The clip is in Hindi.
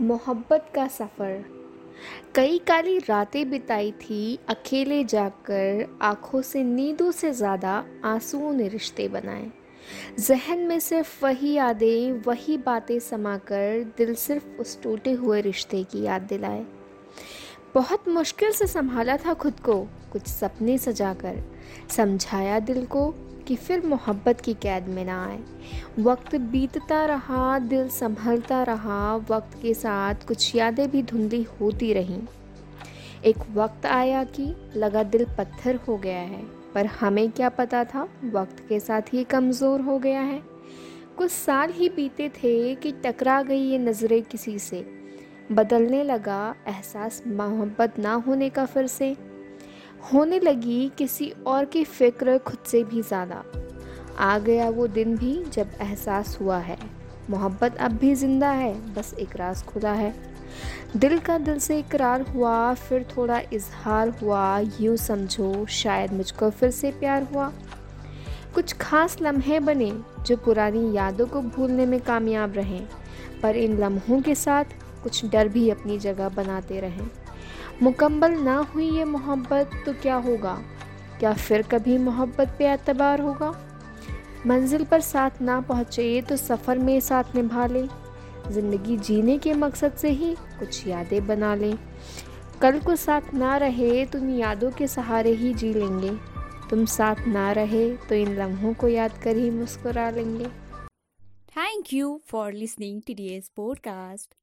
मोहब्बत का सफ़र। कई काली रातें बिताई थी, अकेले जाकर आँखों से नींदों से ज़्यादा आंसुओं ने रिश्ते बनाए। जहन में सिर्फ़ वही यादें, वही बातें समाकर दिल सिर्फ़ उस टूटे हुए रिश्ते की याद दिलाए। बहुत मुश्किल से संभाला था खुद को, कुछ सपने सजाकर। समझाया दिल को कि फिर मोहब्बत की कैद में ना आए। वक्त बीतता रहा, दिल संभलता रहा, वक्त के साथ कुछ यादें भी धुंधली होती रहीं। एक वक्त आया कि लगा दिल पत्थर हो गया है, पर हमें क्या पता था वक्त के साथ ही कमज़ोर हो गया है। कुछ साल ही बीते थे कि टकरा गई ये नज़रें किसी से। बदलने लगा एहसास मोहब्बत ना होने का फिर से। होने लगी किसी और की फ़िक्र खुद से भी ज़्यादा। आ गया वो दिन भी जब एहसास हुआ है। मोहब्बत अब भी ज़िंदा है, बस एक राज खुला है। दिल का दिल से इकरार हुआ, फिर थोड़ा इजहार हुआ। यूँ समझो शायद मुझको फिर से प्यार हुआ। कुछ खास लम्हे बने जो पुरानी यादों को भूलने में कामयाब रहें। पर इन लम्हों के साथ कुछ डर भी अपनी जगह बनाते रहें। मुकम्मल ना हुई ये मोहब्बत तो क्या होगा? क्या फिर कभी मोहब्बत पे एतबार होगा? मंजिल पर साथ ना पहुँचे तो सफ़र में साथ निभा लें। ज़िंदगी जीने के मकसद से ही कुछ यादें बना लें। कल को साथ ना रहे तो इन यादों के सहारे ही जी लेंगे। तुम साथ ना रहे तो इन लम्हों को याद कर ही मुस्कुरा लेंगे। Thank you for listening to D S podcast